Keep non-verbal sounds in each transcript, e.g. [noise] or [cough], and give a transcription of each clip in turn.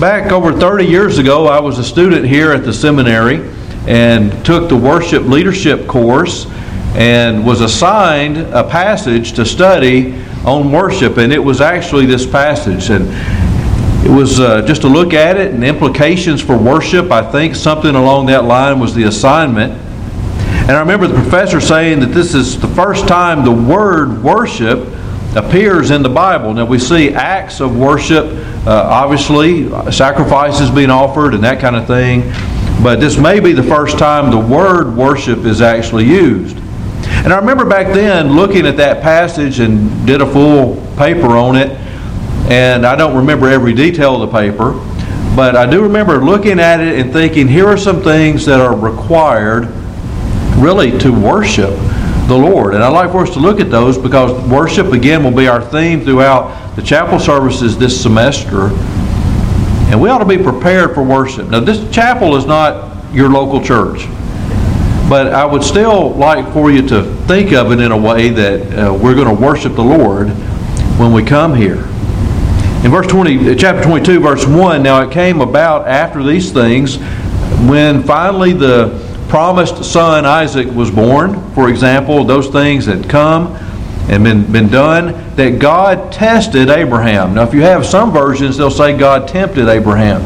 Back over 30 years ago, I was a student here at the seminary and took the worship leadership course and was assigned a passage to study on worship, and it was actually this passage. And it was uh, just to look at it and implications for worship. I think something along that line was the assignment. And I remember the professor saying that this is the first time the word worship appears in the Bible. Now we see acts of worship, uh, obviously, sacrifices being offered and that kind of thing. But this may be the first time the word worship is actually used. And I remember back then looking at that passage and did a full paper on it. And I don't remember every detail of the paper, but I do remember looking at it and thinking, here are some things that are required really to worship the Lord. And I'd like for us to look at those because worship, again, will be our theme throughout the chapel services this semester. And we ought to be prepared for worship. Now, this chapel is not your local church. But I would still like for you to think of it in a way that uh, we're going to worship the Lord when we come here. In verse 20, chapter 22, verse 1, now it came about after these things when finally the promised son Isaac was born, for example, those things had come and been, been done, that God tested Abraham. Now, if you have some versions, they'll say God tempted Abraham.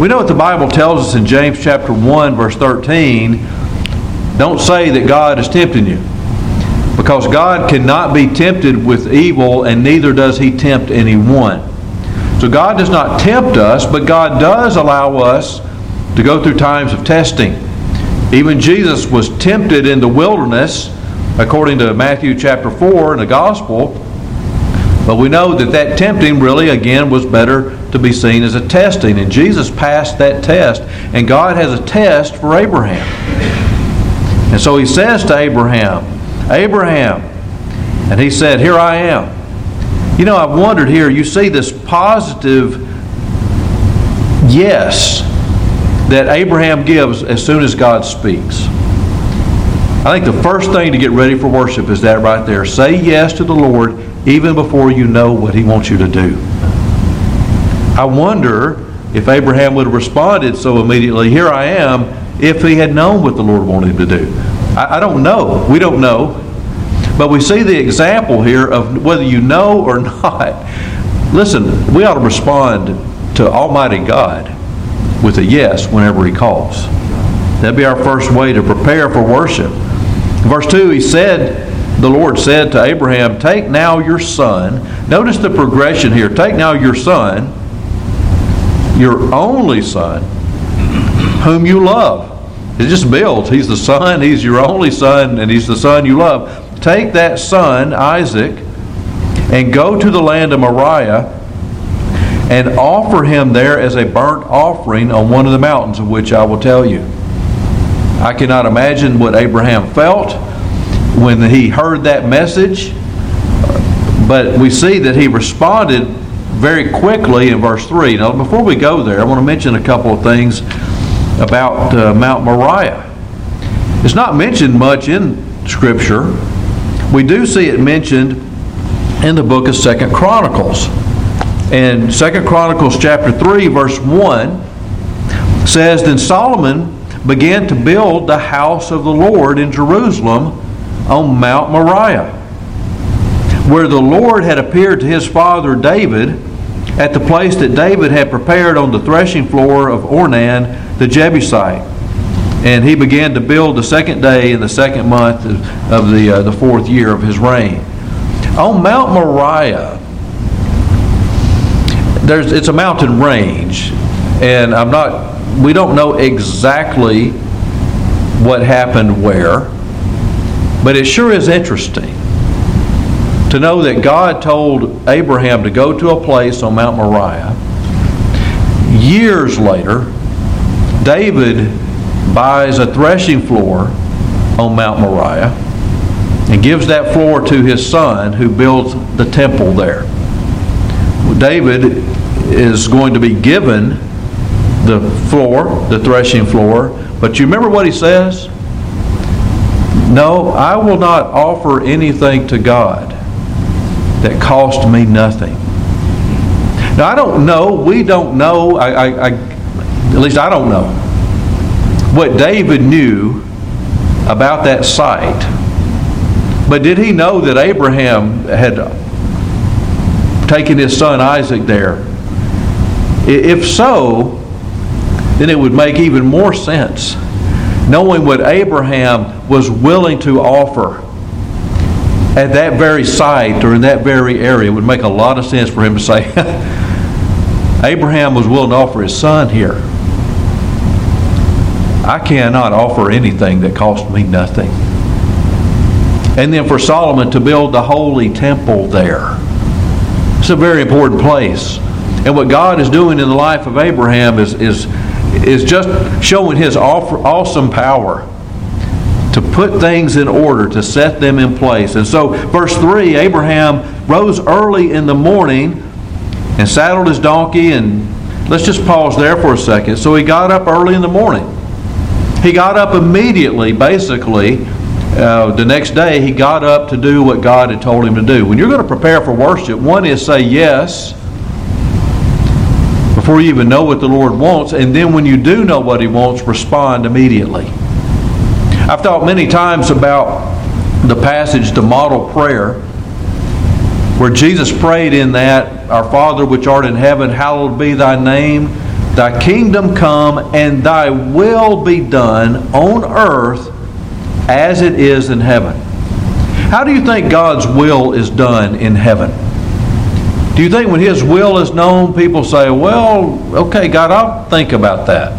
We know what the Bible tells us in James chapter 1, verse 13. Don't say that God is tempting you. Because God cannot be tempted with evil, and neither does he tempt anyone. So God does not tempt us, but God does allow us to go through times of testing. Even Jesus was tempted in the wilderness, according to Matthew chapter 4 in the Gospel. But we know that that tempting really, again, was better to be seen as a testing. And Jesus passed that test. And God has a test for Abraham. And so he says to Abraham, Abraham, and he said, Here I am. You know, I've wondered here, you see this positive yes that Abraham gives as soon as God speaks. I think the first thing to get ready for worship is that right there. Say yes to the Lord even before you know what He wants you to do. I wonder if Abraham would have responded so immediately, Here I am, if he had known what the Lord wanted him to do. I, I don't know. We don't know. But we see the example here of whether you know or [laughs] not. Listen, we ought to respond to Almighty God with a yes whenever He calls. That'd be our first way to prepare for worship. Verse 2, He said, the Lord said to Abraham, Take now your son. Notice the progression here. Take now your son, your only son, whom you love. It just builds. He's the son, he's your only son, and he's the son you love. Take that son, Isaac, and go to the land of Moriah and offer him there as a burnt offering on one of the mountains of which I will tell you. I cannot imagine what Abraham felt when he heard that message, but we see that he responded very quickly in verse 3. Now, before we go there, I want to mention a couple of things about uh, Mount Moriah. It's not mentioned much in Scripture. We do see it mentioned in the book of Second Chronicles. And Second Chronicles chapter 3, verse 1 says, Then Solomon began to build the house of the Lord in Jerusalem on Mount Moriah, where the Lord had appeared to his father David at the place that David had prepared on the threshing floor of Ornan the Jebusite. And he began to build the second day in the second month of the, uh, the fourth year of his reign. On Mount Moriah, there's it's a mountain range, and I'm not. We don't know exactly what happened where, but it sure is interesting to know that God told Abraham to go to a place on Mount Moriah. Years later, David buys a threshing floor on Mount Moriah and gives that floor to his son who builds the temple there. David is going to be given the floor, the threshing floor. But you remember what he says? No, I will not offer anything to God that cost me nothing. Now, I don't know, we don't know, I, I, I, at least I don't know, what David knew about that site. But did he know that Abraham had taken his son Isaac there? If so, then it would make even more sense knowing what Abraham was willing to offer at that very site or in that very area, would make a lot of sense for him to say, [laughs] Abraham was willing to offer his son here. I cannot offer anything that cost me nothing. And then for Solomon to build the holy temple there. It's a very important place. And what God is doing in the life of Abraham is, is is just showing his awesome power to put things in order, to set them in place. And so, verse 3 Abraham rose early in the morning and saddled his donkey. And let's just pause there for a second. So, he got up early in the morning. He got up immediately, basically. Uh, the next day, he got up to do what God had told him to do. When you're going to prepare for worship, one is say yes before you even know what the Lord wants. And then when you do know what He wants, respond immediately. I've thought many times about the passage, the model prayer, where Jesus prayed in that, Our Father which art in heaven, hallowed be thy name. Thy kingdom come and thy will be done on earth as it is in heaven. How do you think God's will is done in heaven? Do you think when His will is known, people say, well, okay, God, I'll think about that?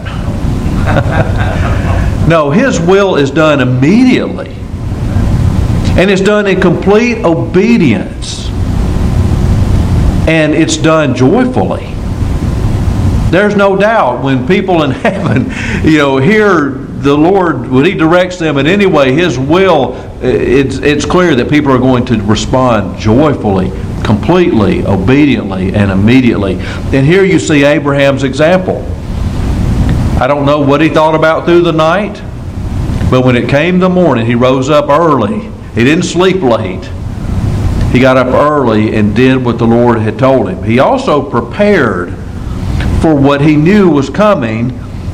[laughs] no, His will is done immediately. And it's done in complete obedience. And it's done joyfully. There's no doubt when people in [laughs] heaven, you know, hear the Lord, when He directs them in any way, His will, it's, it's clear that people are going to respond joyfully completely, obediently, and immediately. And here you see Abraham's example. I don't know what he thought about through the night, but when it came the morning, he rose up early. He didn't sleep late. He got up early and did what the Lord had told him. He also prepared for what he knew was coming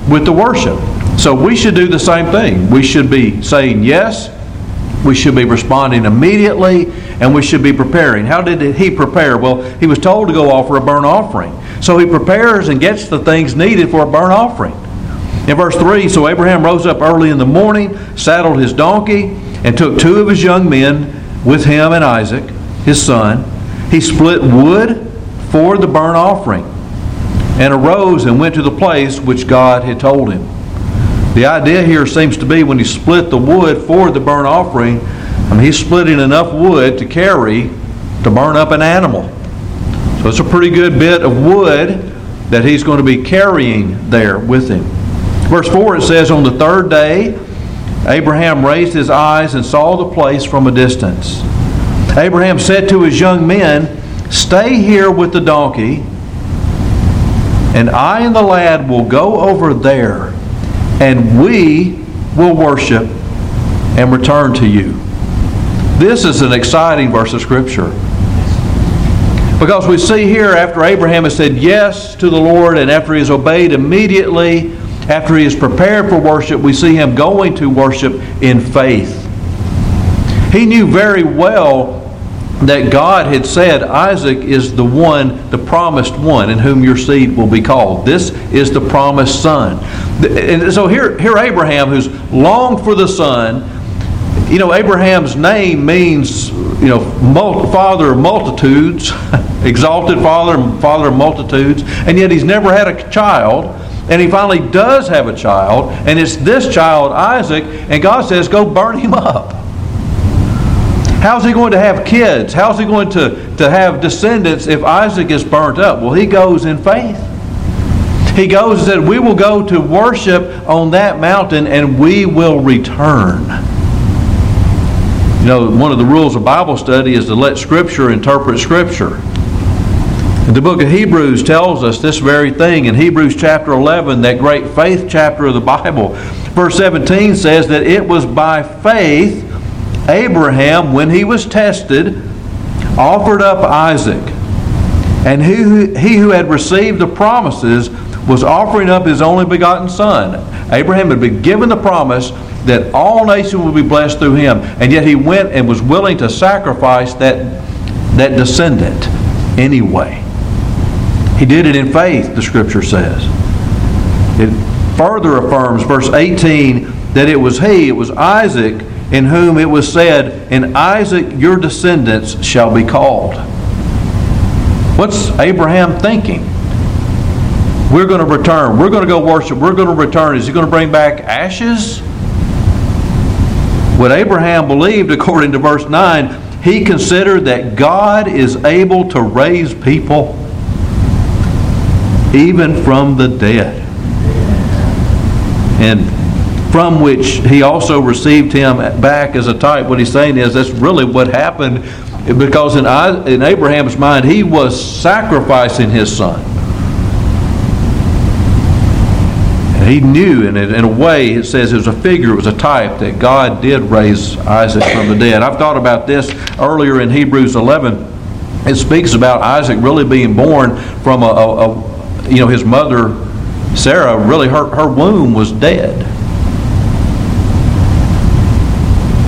with the worship. So we should do the same thing. We should be saying yes we should be responding immediately and we should be preparing. How did he prepare? Well, he was told to go offer a burnt offering. So he prepares and gets the things needed for a burnt offering. In verse 3, so Abraham rose up early in the morning, saddled his donkey, and took two of his young men with him and Isaac, his son. He split wood for the burnt offering and arose and went to the place which God had told him. The idea here seems to be when he split the wood for the burnt offering, I mean, he's splitting enough wood to carry to burn up an animal. So it's a pretty good bit of wood that he's going to be carrying there with him. Verse 4 it says, On the third day, Abraham raised his eyes and saw the place from a distance. Abraham said to his young men, Stay here with the donkey, and I and the lad will go over there and we will worship and return to you. This is an exciting verse of Scripture. Because we see here, after Abraham has said yes to the Lord and after he has obeyed immediately, after he is prepared for worship, we see him going to worship in faith. He knew very well that God had said Isaac is the one, the promised one, in whom your seed will be called. This is the promised son. And so here, here Abraham, who's longed for the son, you know, Abraham's name means, you know, father of multitudes, [laughs] exalted father, father of multitudes, and yet he's never had a child. And he finally does have a child, and it's this child, Isaac, and God says, go burn him up. How's he going to have kids? How's he going to, to have descendants if Isaac is burnt up? Well, he goes in faith. He goes and said, We will go to worship on that mountain and we will return. You know, one of the rules of Bible study is to let Scripture interpret Scripture. The book of Hebrews tells us this very thing. In Hebrews chapter 11, that great faith chapter of the Bible, verse 17 says that it was by faith Abraham, when he was tested, offered up Isaac. And he, he who had received the promises was offering up his only begotten son. Abraham had been given the promise that all nations would be blessed through him, and yet he went and was willing to sacrifice that, that descendant anyway. He did it in faith, the scripture says. It further affirms, verse 18, that it was he, it was Isaac, in whom it was said, In Isaac your descendants shall be called. What's Abraham thinking? We're going to return. We're going to go worship. We're going to return. Is he going to bring back ashes? What Abraham believed, according to verse 9, he considered that God is able to raise people even from the dead. And from which he also received him back as a type. What he's saying is that's really what happened because in, in Abraham's mind, he was sacrificing his son. he knew, and in a way, it says it was a figure, it was a type that God did raise Isaac from the dead. I've thought about this earlier in Hebrews 11. It speaks about Isaac really being born from a, a, a you know, his mother, Sarah, really her, her womb was dead.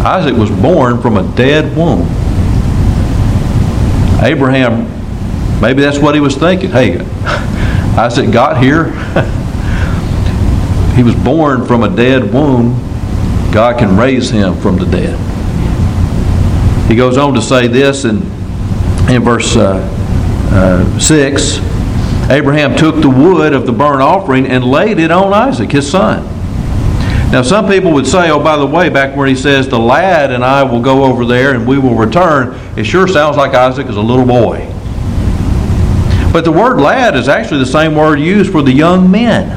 Isaac was born from a dead womb. Abraham, maybe that's what he was thinking. Hey, [laughs] Isaac got here. [laughs] he was born from a dead womb. God can raise him from the dead. He goes on to say this in, in verse uh, uh, 6 Abraham took the wood of the burnt offering and laid it on Isaac, his son. Now, some people would say, oh, by the way, back where he says, the lad and I will go over there and we will return, it sure sounds like Isaac is a little boy. But the word lad is actually the same word used for the young men.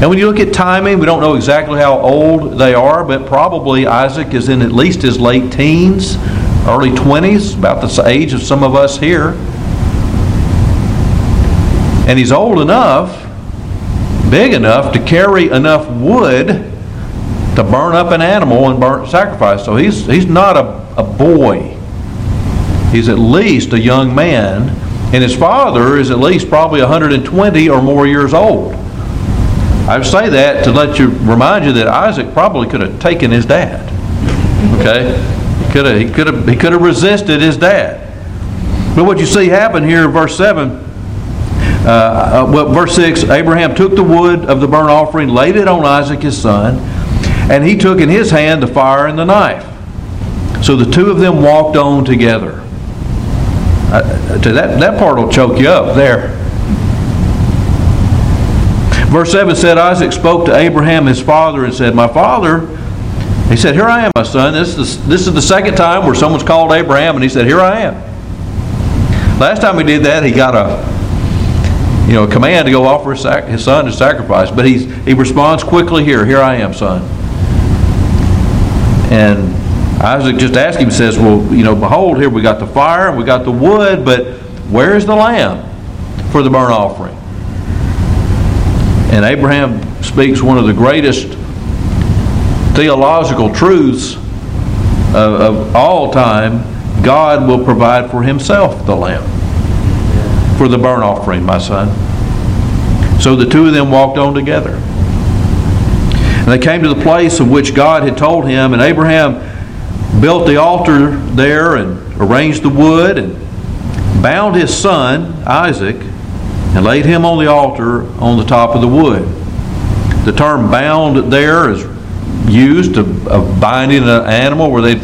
And when you look at timing, we don't know exactly how old they are, but probably Isaac is in at least his late teens, early 20s, about the age of some of us here. And he's old enough big enough to carry enough wood to burn up an animal and burn sacrifice. So he's he's not a, a boy. He's at least a young man, and his father is at least probably 120 or more years old. I say that to let you remind you that Isaac probably could have taken his dad. Okay, he could have he could have he could have resisted his dad. But what you see happen here in verse seven uh, uh, well, verse 6 Abraham took the wood of the burnt offering, laid it on Isaac his son, and he took in his hand the fire and the knife. So the two of them walked on together. Uh, that, that part will choke you up there. Verse 7 said, Isaac spoke to Abraham his father and said, My father, he said, Here I am, my son. This is, this is the second time where someone's called Abraham, and he said, Here I am. Last time he did that, he got a you know, a command to go offer his, sac- his son as sacrifice. But he's, he responds quickly here, Here I am, son. And Isaac just asks him, says, Well, you know, behold, here we got the fire and we got the wood, but where's the lamb for the burnt offering? And Abraham speaks one of the greatest theological truths of, of all time God will provide for himself the lamb for the burnt offering, my son. So the two of them walked on together. And they came to the place of which God had told him, and Abraham built the altar there and arranged the wood and bound his son, Isaac, and laid him on the altar on the top of the wood. The term bound there is used of, binding an animal where they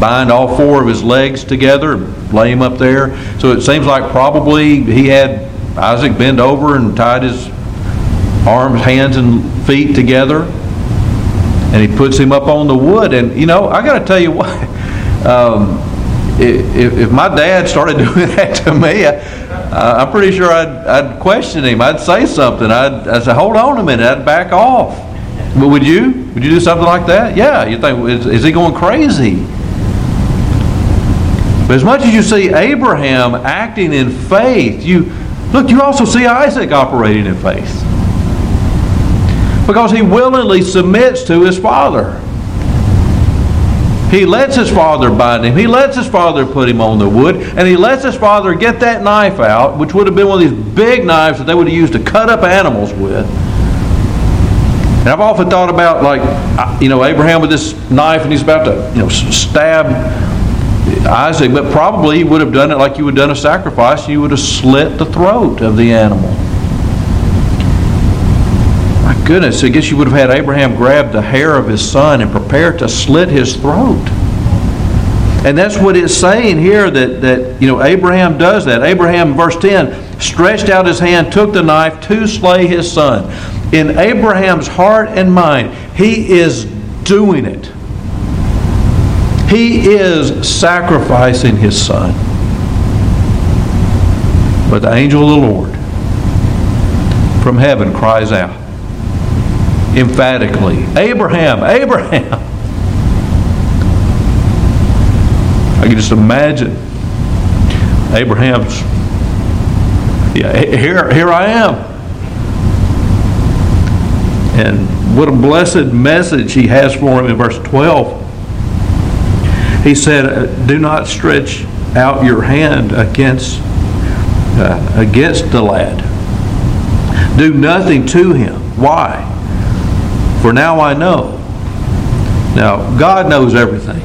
bind all four of his legs together and lay him up there. So it seems like probably he had Isaac bend over and tied his arms, hands, and feet together. And he puts him up on the wood. And, you know, I got to tell you what, [laughs] um, if, if, my dad started [laughs] doing that to me, I, am pretty sure I'd, I'd, question him. I'd say something. I'd, I'd say, hold on a minute. I'd back off. But would you? Would you do something like that? Yeah. You think, is, is he going crazy? But as much as you see Abraham acting in faith, you look, you also see Isaac operating in faith. Because he willingly submits to his father. He lets his father bind him. He lets his father put him on the wood. And he lets his father get that knife out, which would have been one of these big knives that they would have used to cut up animals with. And I've often thought about, like, you know, Abraham with this knife and he's about to, you know, stab Isaac, but probably he would have done it like you would have done a sacrifice. You would have slit the throat of the animal. My goodness, I guess you would have had Abraham grab the hair of his son and prepare to slit his throat. And that's what it's saying here that, that you know Abraham does that. Abraham, verse 10, stretched out his hand, took the knife to slay his son. In Abraham's heart and mind, he is doing it. He is sacrificing his son. But the angel of the Lord from heaven cries out emphatically, Abraham, Abraham. I can just imagine Abraham's, yeah, here, here I am. And what a blessed message he has for him in verse 12. He said, Do not stretch out your hand against, uh, against the lad. Do nothing to him. Why? For now I know. Now, God knows everything.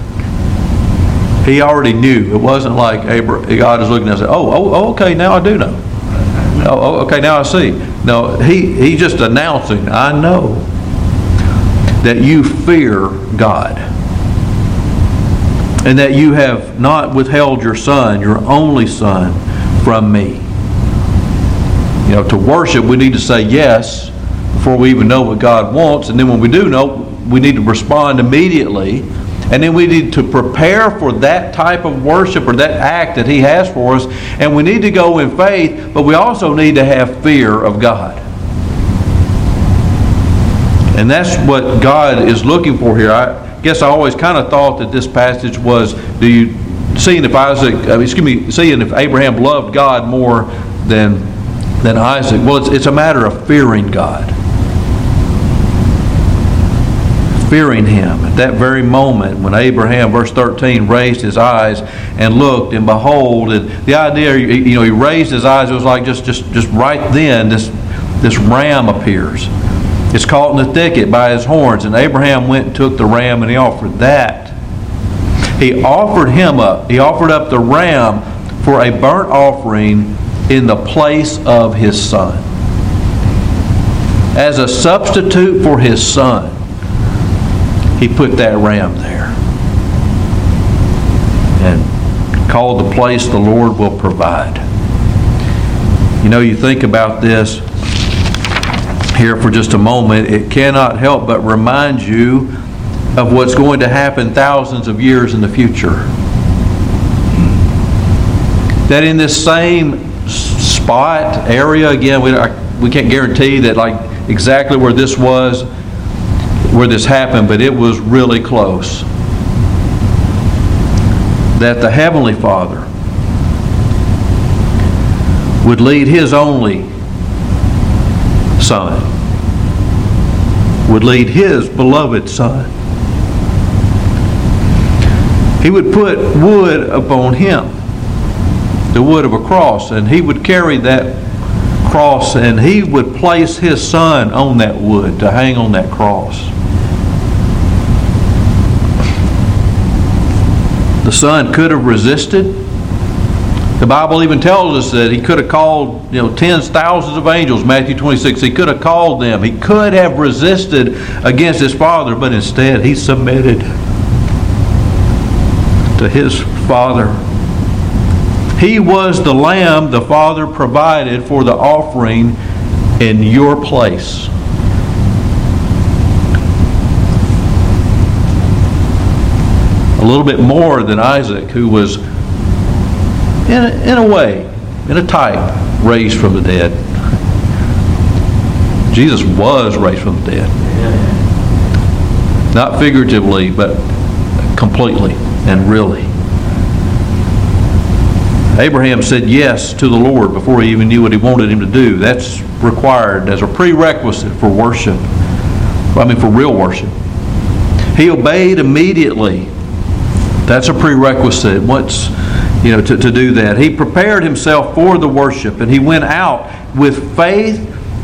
He already knew. It wasn't like Abraham, God is looking and saying, oh, oh, oh, okay, now I do know. Oh, oh, okay, now I see. No, he, he's just announcing, I know that you fear God. And that you have not withheld your son, your only son, from me. You know, to worship, we need to say yes before we even know what God wants. And then when we do know, we need to respond immediately. And then we need to prepare for that type of worship or that act that He has for us. And we need to go in faith, but we also need to have fear of God. And that's what God is looking for here. I guess I always kind of thought that this passage was do you seeing if Isaac, uh, excuse me, seeing if Abraham loved God more than than Isaac. Well, it's, it's a matter of fearing God fearing him. At that very moment, when Abraham, verse 13, raised his eyes and looked, and behold, and the idea, you know, he raised his eyes, it was like just, just, just right then, this, this ram appears. It's caught in the thicket by his horns, and Abraham went and took the ram and he offered that. He offered him up, he offered up the ram for a burnt offering in the place of his son. As a substitute for his son he put that ram there and called the place the Lord will provide. You know, you think about this here for just a moment, it cannot help but remind you of what's going to happen thousands of years in the future. That in this same spot, area, again, we, we can't guarantee that like exactly where this was where this happened, but it was really close. That the Heavenly Father would lead His only Son, would lead His beloved Son. He would put wood upon Him, the wood of a cross, and He would carry that cross and He would place His Son on that wood to hang on that cross. The Son could have resisted. The Bible even tells us that he could have called, you know, tens, thousands of angels, Matthew 26. He could have called them. He could have resisted against his Father, but instead he submitted to his Father. He was the lamb the Father provided for the offering in your place. a little bit more than Isaac, who was, in a, in a way, in a type, raised from the dead. Jesus was raised from the dead. Not figuratively, but completely and really. Abraham said yes to the Lord before he even knew what he wanted him to do. That's required as a prerequisite for worship. I mean, for real worship. He obeyed immediately That's a prerequisite. Once you know to, to do that, he prepared himself for the worship, and he went out with faith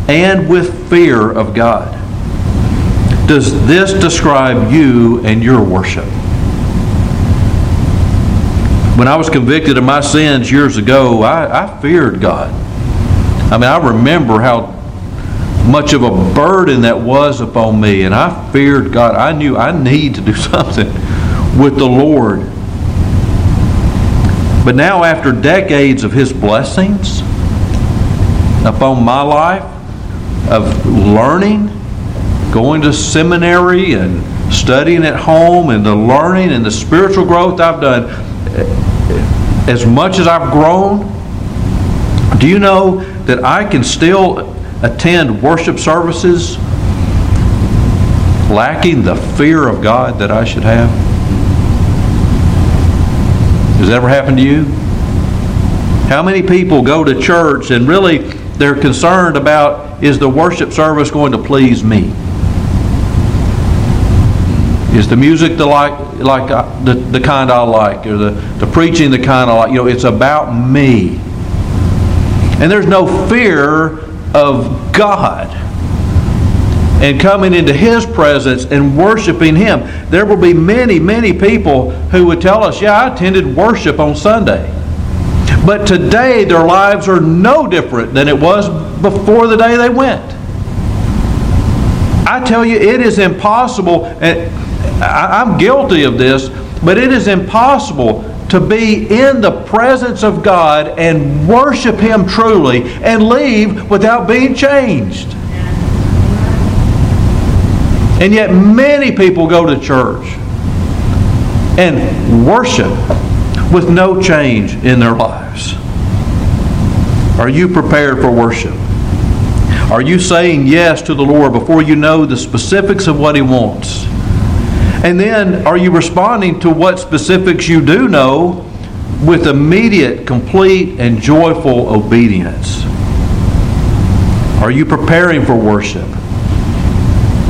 and with fear of God. Does this describe you and your worship? When I was convicted of my sins years ago, I, I feared God. I mean, I remember how much of a burden that was upon me, and I feared God. I knew I need to do [laughs] something with the Lord. But now, after decades of His blessings upon my life, of learning, going to seminary and studying at home, and the learning and the spiritual growth I've done, as much as I've grown, do you know that I can still attend worship services lacking the fear of God that I should have? Has that ever happened to you? How many people go to church and really they're concerned about is the worship service going to please me? Is the music the like like uh, the, the kind I like, or the, the preaching the kind I like? You know, it's about me. And there's no fear of God and coming into His presence and worshiping Him. There will be many, many people who would tell us, Yeah, I attended worship on Sunday. But today their lives are no different than it was before the day they went. I tell you, it is impossible, and I'm guilty of this, but it is impossible to be in the presence of God and worship Him truly and leave without being changed. And yet, many people go to church and worship with no change in their lives. Are you prepared for worship? Are you saying yes to the Lord before you know the specifics of what He wants? And then, are you responding to what specifics you do know with immediate, complete, and joyful obedience? Are you preparing for worship?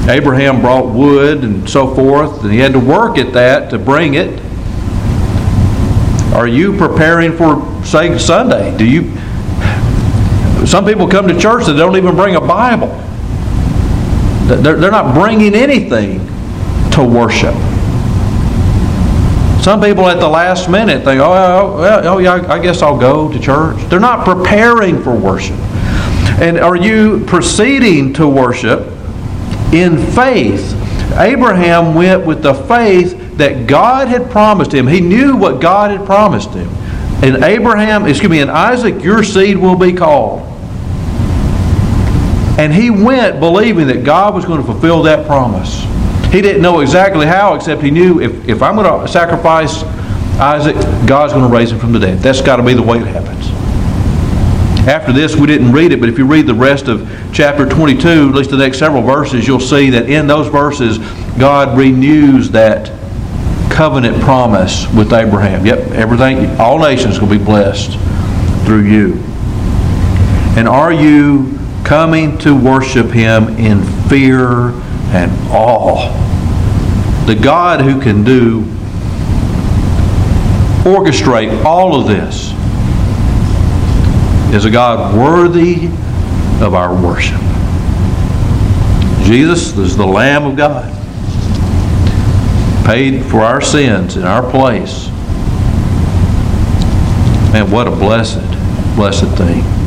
Abraham brought wood and so forth, and he had to work at that to bring it. Are you preparing for, say, Sunday? Do you? Some people come to church that don't even bring a Bible. They're, not bringing anything to worship. Some people at the last minute think, oh, oh, oh, oh yeah, I guess I'll go to church. They're not preparing for worship. And are you proceeding to worship in faith? Abraham went with the faith that God had promised him. He knew what God had promised him. And Abraham, excuse me, and Isaac, your seed will be called. And he went believing that God was going to fulfill that promise. He didn't know exactly how, except he knew if, if I'm going to sacrifice Isaac, God's going to raise him from the dead. That's got to be the way it happens. After this, we didn't read it, but if you read the rest of chapter 22, at least the next several verses, you'll see that in those verses, God renews that covenant promise with Abraham. Yep, everything, all nations will be blessed through you. And are you coming to worship Him in fear and awe. The God who can do, orchestrate all of this, is a God worthy of our worship. Jesus is the Lamb of God, paid for our sins in our place. Man, what a blessed, blessed thing.